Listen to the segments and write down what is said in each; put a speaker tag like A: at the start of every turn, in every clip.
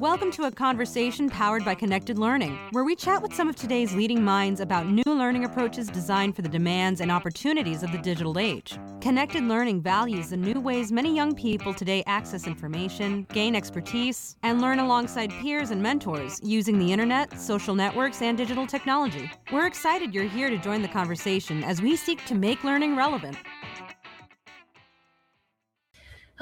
A: Welcome to a conversation powered by Connected Learning, where we chat with some of today's leading minds about new learning approaches designed for the demands and opportunities of the digital age. Connected Learning values the new ways many young people today access information, gain expertise, and learn alongside peers and mentors using the internet, social networks, and digital technology. We're excited you're here to join the conversation as we seek to make learning relevant.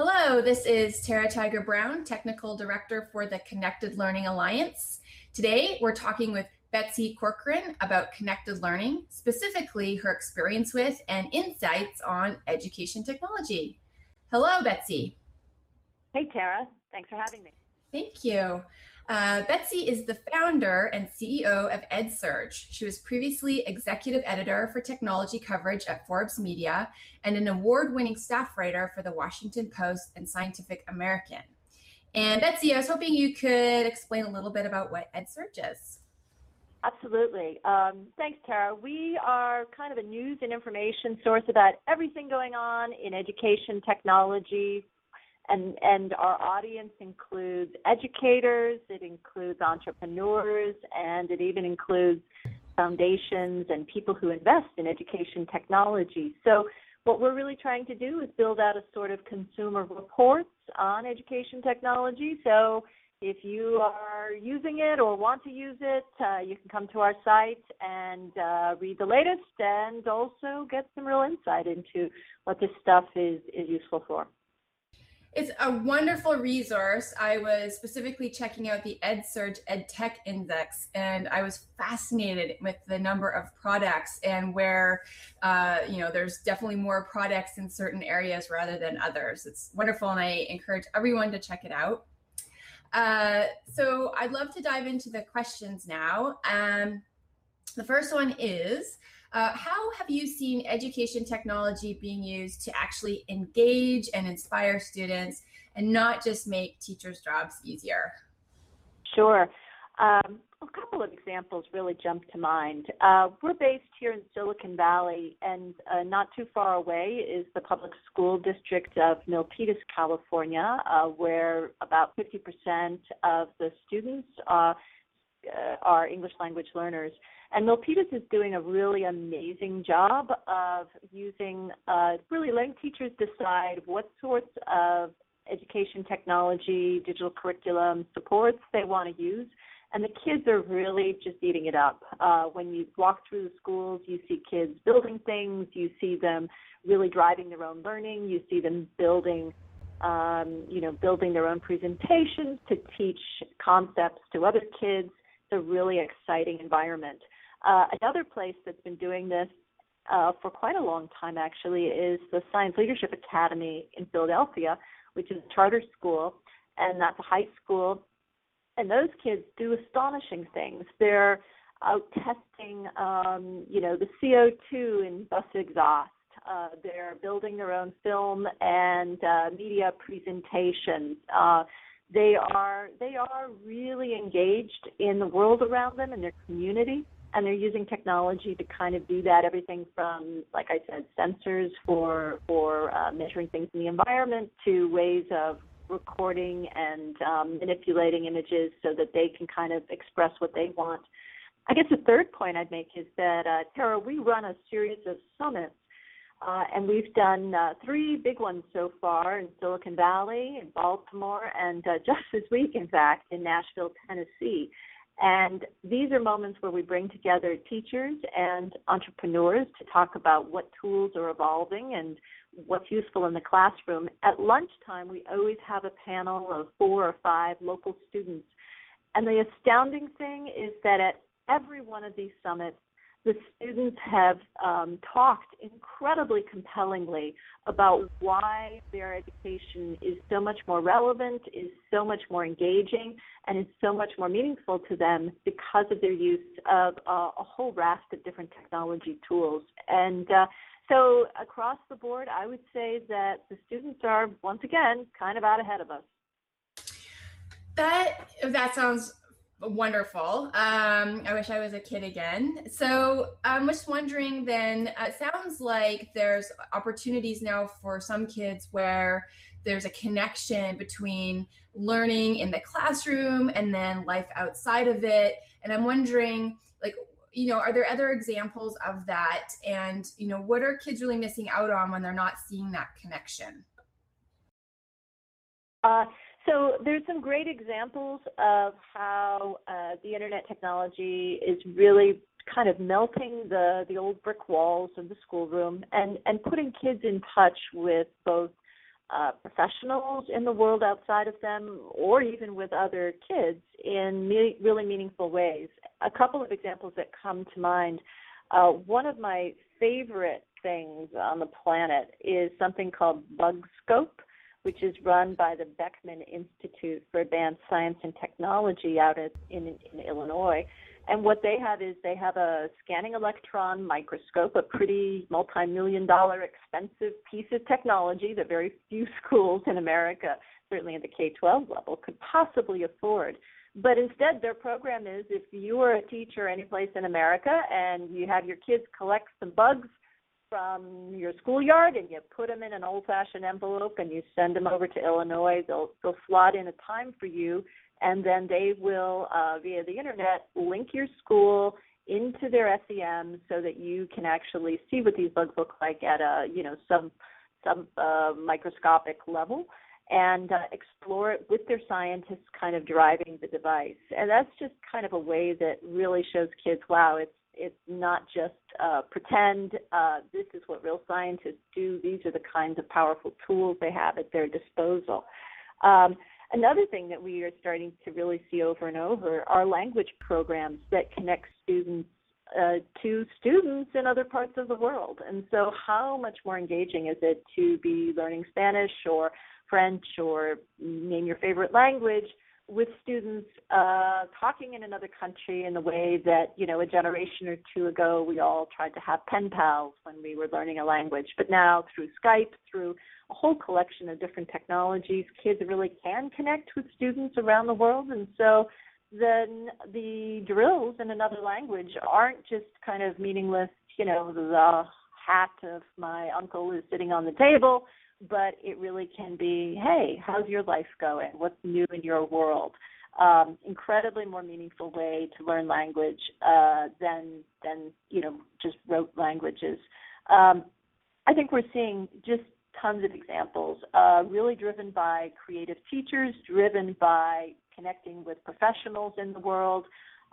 B: Hello, this is Tara Tiger Brown, Technical Director for the Connected Learning Alliance. Today, we're talking with Betsy Corcoran about connected learning, specifically her experience with and insights on education technology. Hello, Betsy.
C: Hey, Tara. Thanks for having me.
B: Thank you. Uh, Betsy is the founder and CEO of EdSurge. She was previously executive editor for technology coverage at Forbes Media and an award winning staff writer for the Washington Post and Scientific American. And Betsy, I was hoping you could explain a little bit about what EdSurge is.
C: Absolutely. Um, thanks, Tara. We are kind of a news and information source about everything going on in education technology, and and our audience includes educators, it includes entrepreneurs, and it even includes foundations and people who invest in education technology. So what we're really trying to do is build out a sort of consumer reports on education technology. So if you are using it or want to use it, uh, you can come to our site and uh, read the latest and also get some real insight into what this stuff is, is useful for.
B: It's a wonderful resource. I was specifically checking out the EdSurge EdTech Index, and I was fascinated with the number of products and where, uh, you know, there's definitely more products in certain areas rather than others. It's wonderful, and I encourage everyone to check it out. Uh, so I'd love to dive into the questions now. Um, the first one is uh, how have you seen education technology being used to actually engage and inspire students and not just make teachers' jobs easier?
C: Sure. Um, a couple of examples really jump to mind. Uh, we're based here in Silicon Valley, and uh, not too far away is the public school district of Milpitas, California, uh, where about 50% of the students uh, are English language learners. And Milpitas is doing a really amazing job of using, uh, really letting teachers decide what sorts of education technology, digital curriculum supports they want to use. And the kids are really just eating it up. Uh, when you walk through the schools, you see kids building things, you see them really driving their own learning, you see them building um, you know, building their own presentations to teach concepts to other kids. It's a really exciting environment. Uh, another place that's been doing this uh, for quite a long time, actually, is the Science Leadership Academy in Philadelphia, which is a charter school, and that's a high school. And those kids do astonishing things. They're out testing, um, you know, the CO2 in bus exhaust. Uh, they're building their own film and uh, media presentations. Uh, they are they are really engaged in the world around them and their community and they're using technology to kind of do that everything from like i said sensors for for uh, measuring things in the environment to ways of recording and um, manipulating images so that they can kind of express what they want. I guess the third point i'd make is that uh, tara we run a series of summits uh, and we've done uh, three big ones so far in Silicon Valley, in Baltimore, and uh, just this week, in fact, in Nashville, Tennessee. And these are moments where we bring together teachers and entrepreneurs to talk about what tools are evolving and what's useful in the classroom. At lunchtime, we always have a panel of four or five local students. And the astounding thing is that at every one of these summits, the students have um, talked incredibly compellingly about why their education is so much more relevant, is so much more engaging, and is so much more meaningful to them because of their use of uh, a whole raft of different technology tools. And uh, so, across the board, I would say that the students are once again kind of out ahead of us.
B: That that sounds wonderful. Um, I wish I was a kid again. So I'm just wondering then, uh, it sounds like there's opportunities now for some kids where there's a connection between learning in the classroom and then life outside of it. And I'm wondering, like, you know, are there other examples of that? And, you know, what are kids really missing out on when they're not seeing that connection?
C: Uh, so there's some great examples of how uh, the internet technology is really kind of melting the the old brick walls of the schoolroom and and putting kids in touch with both uh, professionals in the world outside of them or even with other kids in me- really meaningful ways. A couple of examples that come to mind. Uh, one of my favorite things on the planet is something called BugScope, which is run by the Beckman Institute for Advanced Science and Technology out in, in, in Illinois. And what they have is they have a scanning electron microscope, a pretty multi million dollar expensive piece of technology that very few schools in America, certainly at the K 12 level, could possibly afford. But instead, their program is if you are a teacher anyplace in America and you have your kids collect some bugs from your schoolyard and you put them in an old fashioned envelope and you send them over to Illinois, they'll, they'll slot in a time for you and then they will uh, via the internet link your school into their SEM so that you can actually see what these bugs look like at a you know some some uh, microscopic level and uh, explore it with their scientists kind of driving the device. And that's just kind of a way that really shows kids wow it's it's not just uh, pretend uh, this is what real scientists do these are the kinds of powerful tools they have at their disposal um, Another thing that we are starting to really see over and over are language programs that connect students uh, to students in other parts of the world. And so, how much more engaging is it to be learning Spanish or French or name your favorite language with students uh, talking in another country in the way that you know a generation or two ago we all tried to have pen pals when we were learning a language. But now through skype through a whole collection of different technologies kids really can connect with students around the world. And so then the drills in another language aren't just kind of meaningless you know the hat of my uncle is sitting on the table but it really can be, hey, how's your life going? What's new in your world? Um, incredibly more meaningful way to learn language uh, than than you know just rote languages. Um, I think we're seeing just tons of examples, uh, really driven by creative teachers, driven by connecting with professionals in the world.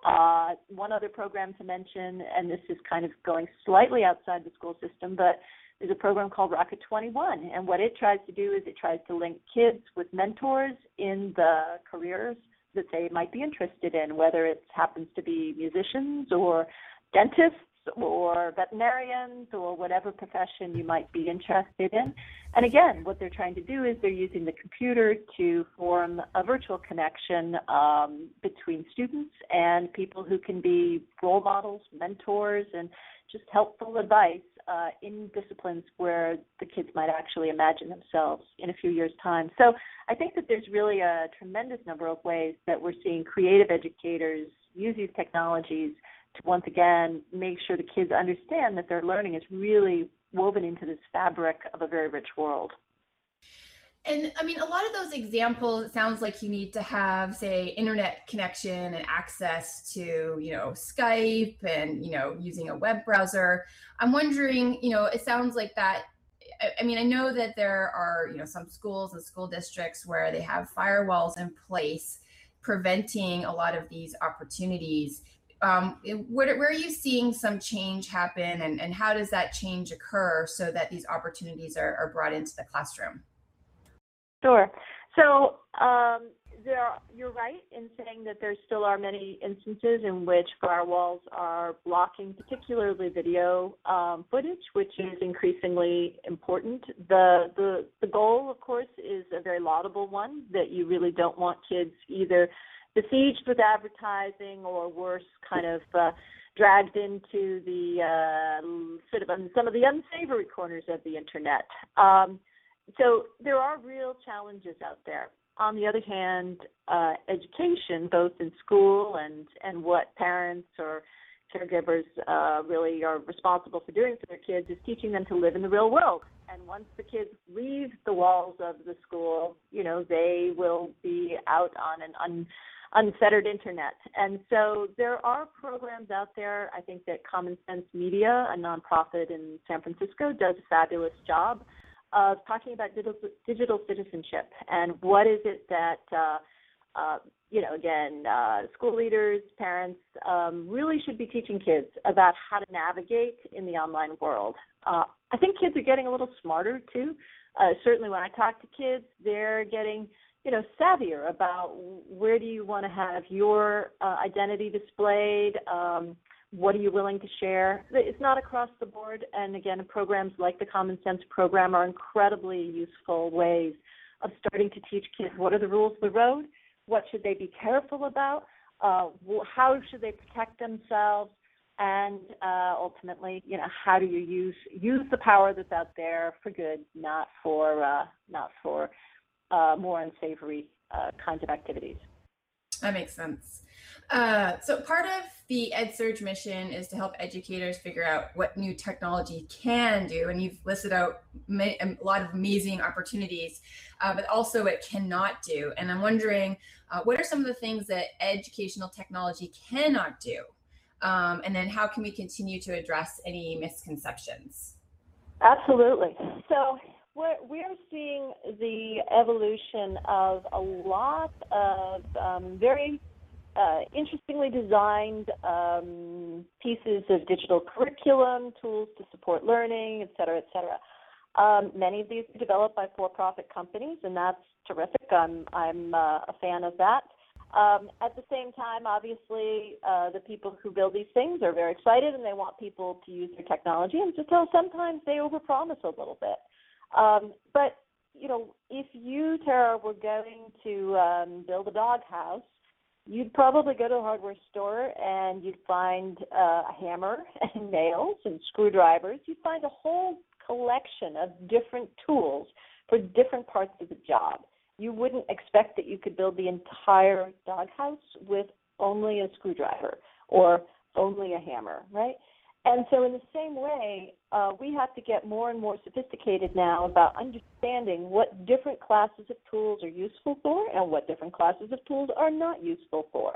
C: Uh, one other program to mention, and this is kind of going slightly outside the school system, but there's a program called Rocket 21, and what it tries to do is it tries to link kids with mentors in the careers that they might be interested in, whether it happens to be musicians or dentists or veterinarians or whatever profession you might be interested in. And again, what they're trying to do is they're using the computer to form a virtual connection um, between students and people who can be role models, mentors, and just helpful advice uh, in disciplines where the kids might actually imagine themselves in a few years' time. So I think that there's really a tremendous number of ways that we're seeing creative educators use these technologies to once again make sure the kids understand that their learning is really woven into this fabric of a very rich world.
B: And I mean, a lot of those examples, it sounds like you need to have, say, internet connection and access to, you know, Skype and, you know, using a web browser. I'm wondering, you know, it sounds like that. I mean, I know that there are, you know, some schools and school districts where they have firewalls in place preventing a lot of these opportunities. Um, where, where are you seeing some change happen and, and how does that change occur so that these opportunities are, are brought into the classroom?
C: Sure. So um, there, are, you're right in saying that there still are many instances in which firewalls are blocking, particularly video um, footage, which is increasingly important. The, the the goal, of course, is a very laudable one that you really don't want kids either besieged with advertising or worse, kind of. Uh, dragged into the uh, sort of um, some of the unsavory corners of the internet. Um, so there are real challenges out there. On the other hand, uh, education, both in school and and what parents or caregivers uh, really are responsible for doing for their kids, is teaching them to live in the real world and once the kids leave the walls of the school, you know, they will be out on an un, unfettered internet. And so there are programs out there. I think that Common Sense Media, a nonprofit in San Francisco, does a fabulous job of talking about digital, digital citizenship and what is it that uh, uh, you know, again, uh, school leaders, parents um, really should be teaching kids about how to navigate in the online world. Uh, I think kids are getting a little smarter too. Uh, certainly, when I talk to kids, they're getting you know savvier about where do you want to have your uh, identity displayed. Um, what are you willing to share? It's not across the board, and again, programs like the Common Sense program are incredibly useful ways of starting to teach kids what are the rules of the road what should they be careful about? Uh, how should they protect themselves? And uh, ultimately, you know, how do you use use the power that's out there for good, not for uh, not for uh, more unsavory uh, kinds of activities.
B: That makes sense. Uh, so part of the EdSurge mission is to help educators figure out what new technology can do, and you've listed out a lot of amazing opportunities, uh, but also what it cannot do. And I'm wondering, uh, what are some of the things that educational technology cannot do? Um, and then how can we continue to address any misconceptions?
C: Absolutely. So we're, we're seeing the evolution of a lot of um, very uh, interestingly designed um, pieces of digital curriculum, tools to support learning, et cetera, et cetera. Um, many of these are developed by for-profit companies, and that's terrific. I'm I'm uh, a fan of that. Um, at the same time, obviously, uh, the people who build these things are very excited and they want people to use their technology. And so sometimes they overpromise a little bit. Um, but you know, if you, Tara, were going to um, build a doghouse, you'd probably go to a hardware store and you'd find uh, a hammer and nails and screwdrivers. You'd find a whole collection of different tools for different parts of the job. You wouldn't expect that you could build the entire doghouse with only a screwdriver or only a hammer, right? And so, in the same way, uh, we have to get more and more sophisticated now about understanding what different classes of tools are useful for and what different classes of tools are not useful for.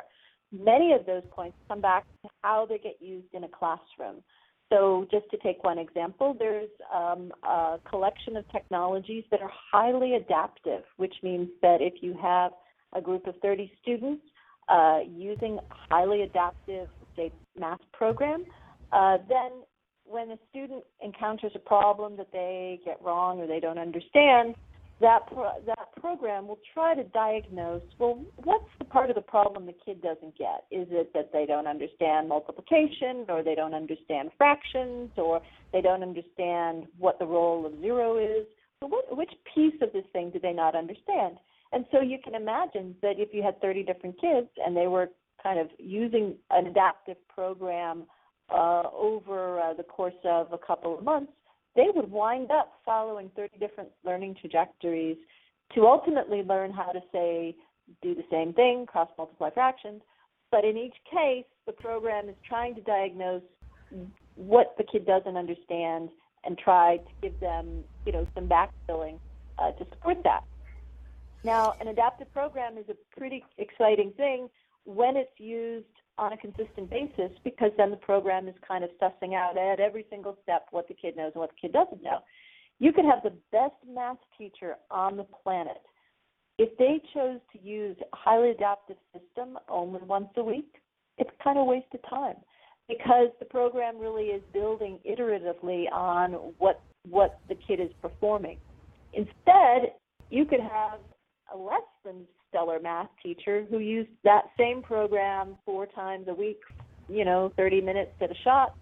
C: Many of those points come back to how they get used in a classroom. So, just to take one example, there's um, a collection of technologies that are highly adaptive, which means that if you have a group of 30 students uh, using highly adaptive, say, math program, uh, then when a student encounters a problem that they get wrong or they don't understand, that pro- that program will try to diagnose well what's the part of the problem the kid doesn't get? Is it that they don't understand multiplication or they don't understand fractions or they don't understand what the role of zero is? So what, which piece of this thing do they not understand? And so you can imagine that if you had 30 different kids and they were kind of using an adaptive program uh, over uh, the course of a couple of months, they would wind up following 30 different learning trajectories to ultimately learn how to say, do the same thing, cross multiply fractions. But in each case, the program is trying to diagnose what the kid doesn't understand and try to give them, you know, some backfilling uh, to support that. Now, an adaptive program is a pretty exciting thing when it's used on a consistent basis because then the program is kind of sussing out at every single step what the kid knows and what the kid doesn't know. You could have the best math teacher on the planet. If they chose to use a highly adaptive system only once a week, it's kind of a waste of time because the program really is building iteratively on what what the kid is performing. Instead, you could have a less than stellar math teacher who used that same program four times a week, you know, 30 minutes at a shot,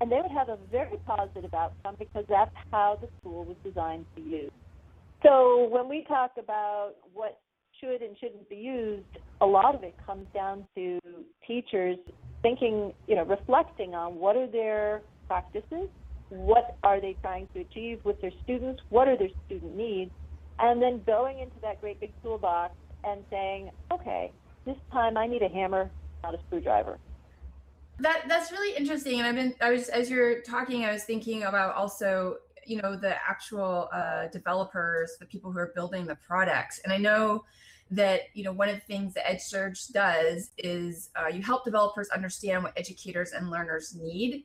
C: and they would have a very positive outcome because that's how the school was designed to use. So when we talk about what should and shouldn't be used, a lot of it comes down to teachers thinking, you know, reflecting on what are their practices, what are they trying to achieve with their students, what are their student needs, and then going into that great big toolbox and saying, okay, this time I need a hammer, not a screwdriver.
B: That that's really interesting, and I've been I was as you're talking, I was thinking about also you know the actual uh, developers, the people who are building the products. And I know that you know one of the things that EdSurge does is uh, you help developers understand what educators and learners need.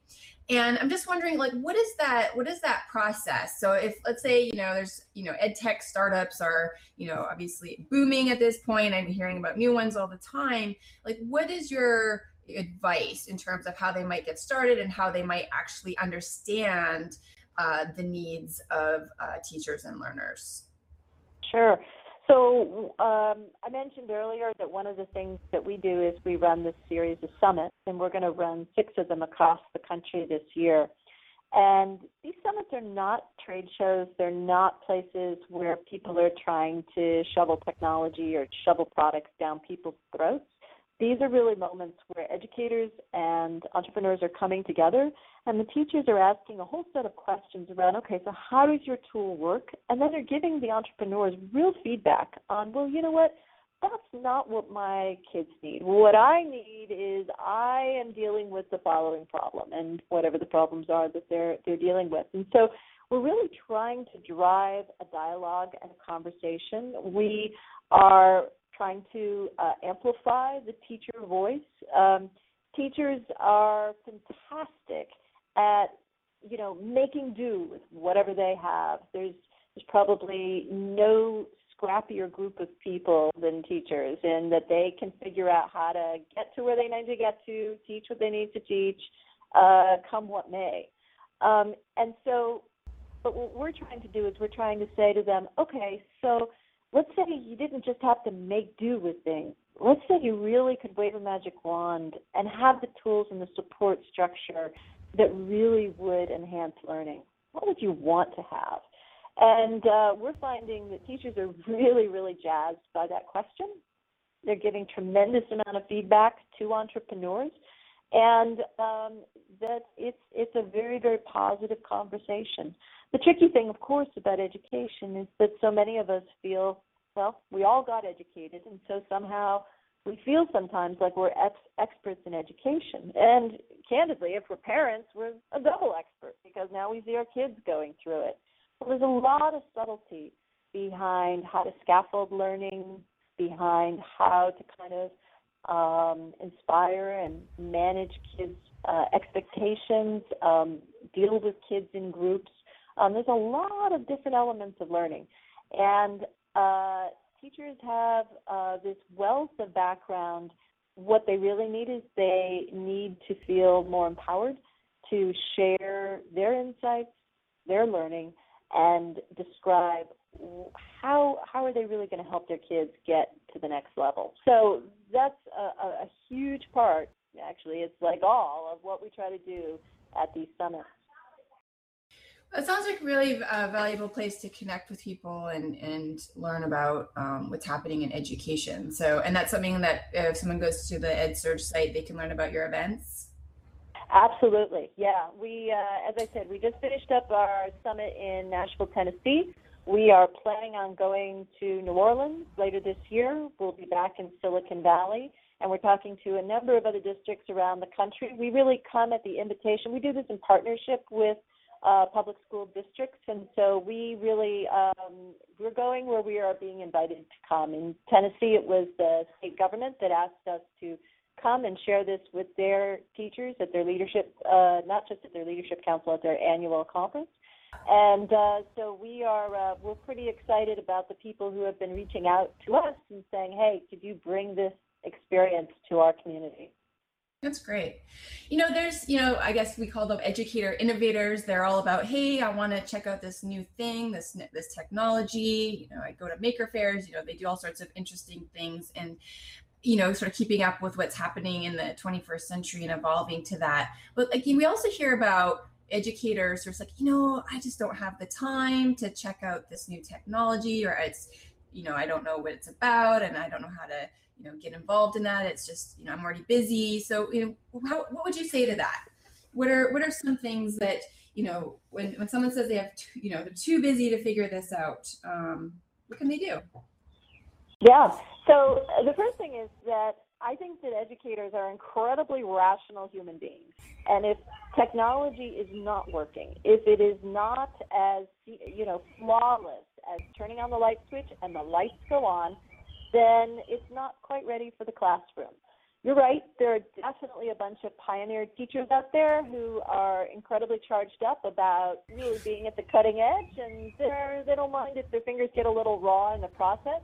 B: And I'm just wondering, like, what is that? What is that process? So, if let's say you know there's you know ed tech startups are you know obviously booming at this point. I'm hearing about new ones all the time. Like, what is your advice in terms of how they might get started and how they might actually understand uh, the needs of uh, teachers and learners?
C: Sure. So um, I mentioned earlier that one of the things that we do is we run this series of summits, and we're going to run six of them across the country this year. And these summits are not trade shows. They're not places where people are trying to shovel technology or shovel products down people's throats these are really moments where educators and entrepreneurs are coming together and the teachers are asking a whole set of questions around okay so how does your tool work? And then they're giving the entrepreneurs real feedback on well you know what? That's not what my kids need. What i need is i am dealing with the following problem and whatever the problems are that they're they're dealing with. And so we're really trying to drive a dialogue and a conversation. We are trying to uh, amplify the teacher voice. Um, teachers are fantastic at you know making do with whatever they have. There's there's probably no scrappier group of people than teachers in that they can figure out how to get to where they need to get to, teach what they need to teach, uh, come what may. Um, and so, but what we're trying to do is we're trying to say to them, okay, so let's say you didn't just have to make do with things. Let's say you really could wave a magic wand and have the tools and the support structure that really would enhance learning. What would you want to have? And uh, we're finding that teachers are really, really jazzed by that question. They're giving tremendous amount of feedback to entrepreneurs, and um, that it's it's a very, very positive conversation. The tricky thing, of course, about education is that so many of us feel, well, we all got educated, and so somehow we feel sometimes like we're ex- experts in education. And candidly, if we're parents, we're a double expert because now we see our kids going through it. Well, there's a lot of subtlety behind how to scaffold learning, behind how to kind of um, inspire and manage kids' uh, expectations, um, deal with kids in groups. Um, there's a lot of different elements of learning, and uh, teachers have uh, this wealth of background. What they really need is they need to feel more empowered to share their insights, their learning, and describe how how are they really going to help their kids get to the next level. So that's a, a, huge part. Actually, it's like all of what we try to do at these summits.
B: It sounds like really a valuable place to connect with people and and learn about um, what's happening in education. So, and that's something that if someone goes to the EdSurge site, they can learn about your events.
C: Absolutely, yeah. We, uh, as I said, we just finished up our summit in Nashville, Tennessee. We are planning on going to New Orleans later this year. We'll be back in Silicon Valley, and we're talking to a number of other districts around the country. We really come at the invitation. We do this in partnership with uh, public school districts, and so we really um, we're going where we are being invited to come. In Tennessee, it was the state government that asked us to come and share this with their teachers at their leadership, uh, not just at their leadership council, at their annual conference. And uh, so we are uh, we're pretty excited about the people who have been reaching out to us and saying, "Hey, could you bring this experience to our community?"
B: That's great. You know, there's, you know, I guess we call them educator innovators. They're all about, hey, I want to check out this new thing, this this technology. You know, I go to maker fairs. You know, they do all sorts of interesting things, and you know, sort of keeping up with what's happening in the 21st century and evolving to that. But like, we also hear about educators who's like, you know, I just don't have the time to check out this new technology, or it's, you know, I don't know what it's about, and I don't know how to you know get involved in that. It's just you know i'm already busy. So you know how, what would you say to that? What are what are some things that you know when when someone says they have too, you know they're too busy to figure this out um, what can they do?
C: Yeah. So uh, the first thing is that I think that educators are incredibly rational human beings. And if technology is not working, if it is not as, you know, flawless as turning on the light switch and the lights go on, then it's not quite ready for the classroom. You're right, there are definitely a bunch of pioneer teachers out there who are incredibly charged up about really being at the cutting edge, and they're, they don't mind if their fingers get a little raw in the process.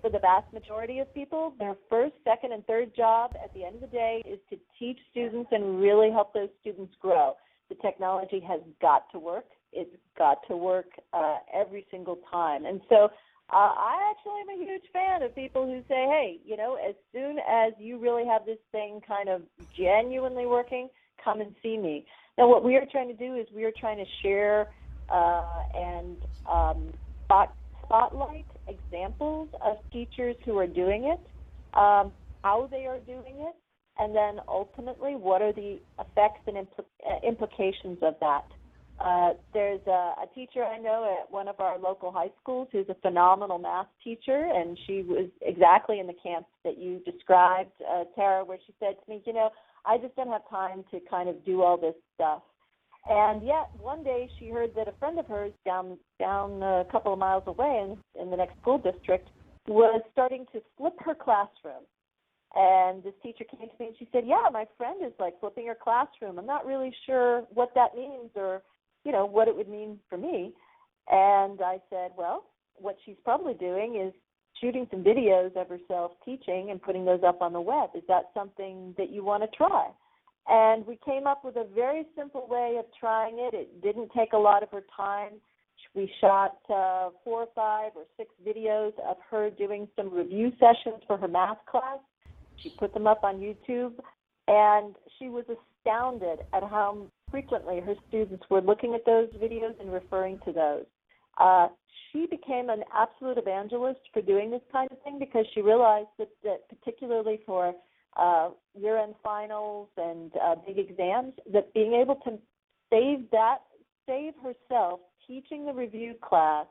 C: For the vast majority of people, their first, second, and third job at the end of the day is to teach students and really help those students grow. The technology has got to work. It's got to work uh, every single time. And so uh, I actually am a huge fan of people who say, hey, you know, as soon as you really have this thing kind of genuinely working, come and see me. Now, what we are trying to do is we are trying to share uh, and um, spotlight examples of teachers who are doing it, um, how they are doing it, and then ultimately what are the effects and impl- uh, implications of that. Uh, there's a, a teacher I know at one of our local high schools who's a phenomenal math teacher, and she was exactly in the camp that you described, uh, Tara, where she said to me, you know, I just don't have time to kind of do all this stuff. And yet, one day she heard that a friend of hers down down a couple of miles away in, in the next school district was starting to flip her classroom. And this teacher came to me and she said, "Yeah, my friend is like flipping her classroom. I'm not really sure what that means or you know, what it would mean for me. And I said, well, what she's probably doing is shooting some videos of herself teaching and putting those up on the web. Is that something that you want to try? And we came up with a very simple way of trying it. It didn't take a lot of her time. We shot uh, four or five or six videos of her doing some review sessions for her math class. She put them up on YouTube, and she was astounded at how frequently her students were looking at those videos and referring to those. Uh, she became an absolute evangelist for doing this kind of thing because she realized that, that particularly for uh, year-end finals and uh, big exams, that being able to save that, save herself teaching the review class,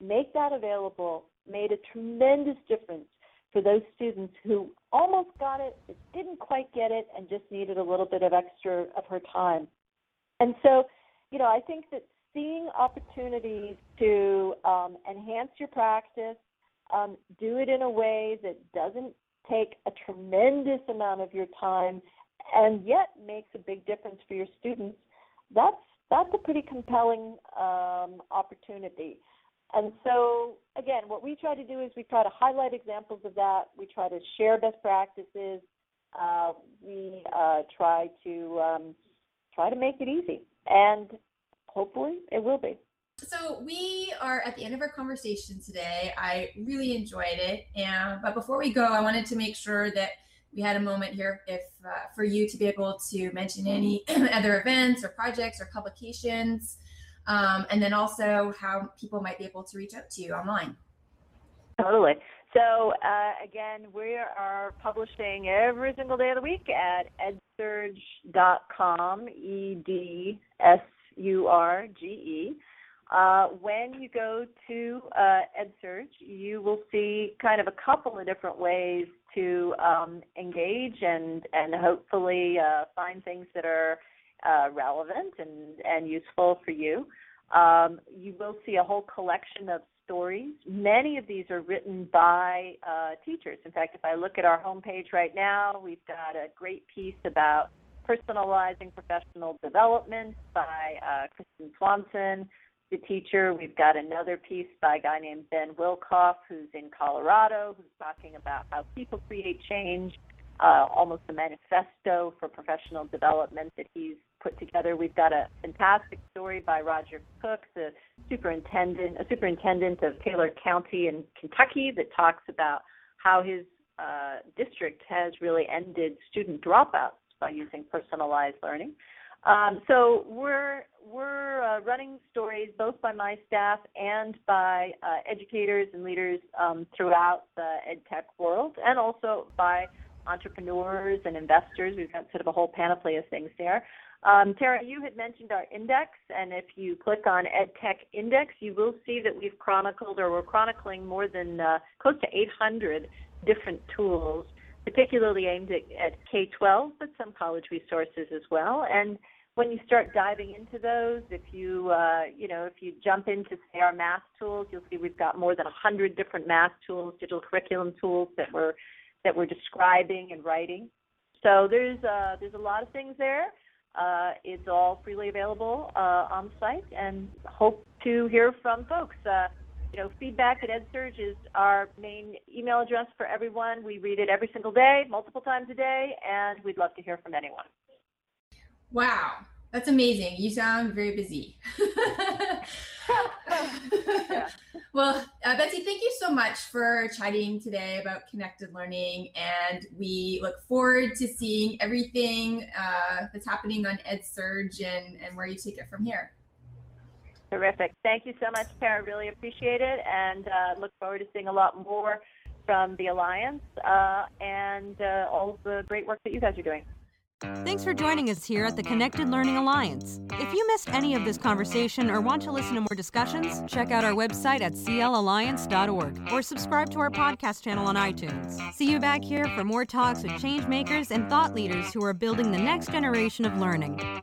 C: make that available, made a tremendous difference for those students who almost got it, but didn't quite get it, and just needed a little bit of extra of her time. And so, you know, I think that seeing opportunities to um, enhance your practice, um, do it in a way that doesn't take a tremendous amount of your time, and yet makes a big difference for your students. That's that's a pretty compelling um, opportunity. And so, again, what we try to do is we try to highlight examples of that. We try to share best practices. Uh, we uh, try to um, try to make it easy. And hopefully it will be.
B: So we are at the end of our conversation today. I really enjoyed it, and but before we go, I wanted to make sure that we had a moment here, if uh, for you to be able to mention any other events or projects or publications, um, and then also how people might be able to reach out to you online.
C: Totally. So uh, again, we are publishing every single day of the week at edsurge.com, E D S U R G E. Uh, when you go to uh, you will see kind of a couple of different ways to um, engage and and hopefully uh, find things that are uh, relevant and and useful for you. Um, you will see a whole collection of stories. Many of these are written by uh, teachers. In fact, if I look at our homepage right now, we've got a great piece about personalizing professional development by Kristen Swanson, the teacher. We've got another piece by a guy named Ben Wilkoff, who's in Colorado, who's talking about how people create change, uh, almost a manifesto for professional development that he's put together. We've got a fantastic story by Roger Cook, the superintendent, a superintendent of Taylor County in Kentucky, that talks about how his uh, district has really ended student dropouts by using personalized learning. Um, so we're we're uh, running stories both by my staff and by uh, educators and leaders um, throughout the ed tech world, and also by entrepreneurs and investors. We've got sort of a whole panoply of things there. Um, Tara, you had mentioned our index, and if you click on EdTech Index, you will see that we've chronicled or we're chronicling more than uh, close to 800 different tools particularly aimed at, at K 12, but some college resources as well. And when you start diving into those, if you uh, you know if you jump into say our math tools, you'll see we've got more than a hundred different math tools, digital curriculum tools that we're that we're describing and writing. So there's uh, there's a lot of things there. Uh, it's all freely available uh, on site, and hope to hear from folks. You know, feedback at EdSurge is our main email address for everyone. We read it every single day, multiple times a day, and we'd love to hear from anyone.
B: Wow, that's amazing. You sound very busy. yeah. Well, uh, Betsy, thank you so much for chatting today about connected learning. And we look forward to seeing everything uh, that's happening on EdSurge and, and where you take it from here.
C: Terrific. Thank you so much, Tara. Really appreciate it and uh, look forward to seeing a lot more from the Alliance uh, and uh, all of the great work that you guys are doing.
A: Thanks for joining us here at the Connected Learning Alliance. If you missed any of this conversation or want to listen to more discussions, check out our website at clalliance.org or subscribe to our podcast channel on iTunes. See you back here for more talks with change makers and thought leaders who are building the next generation of learning.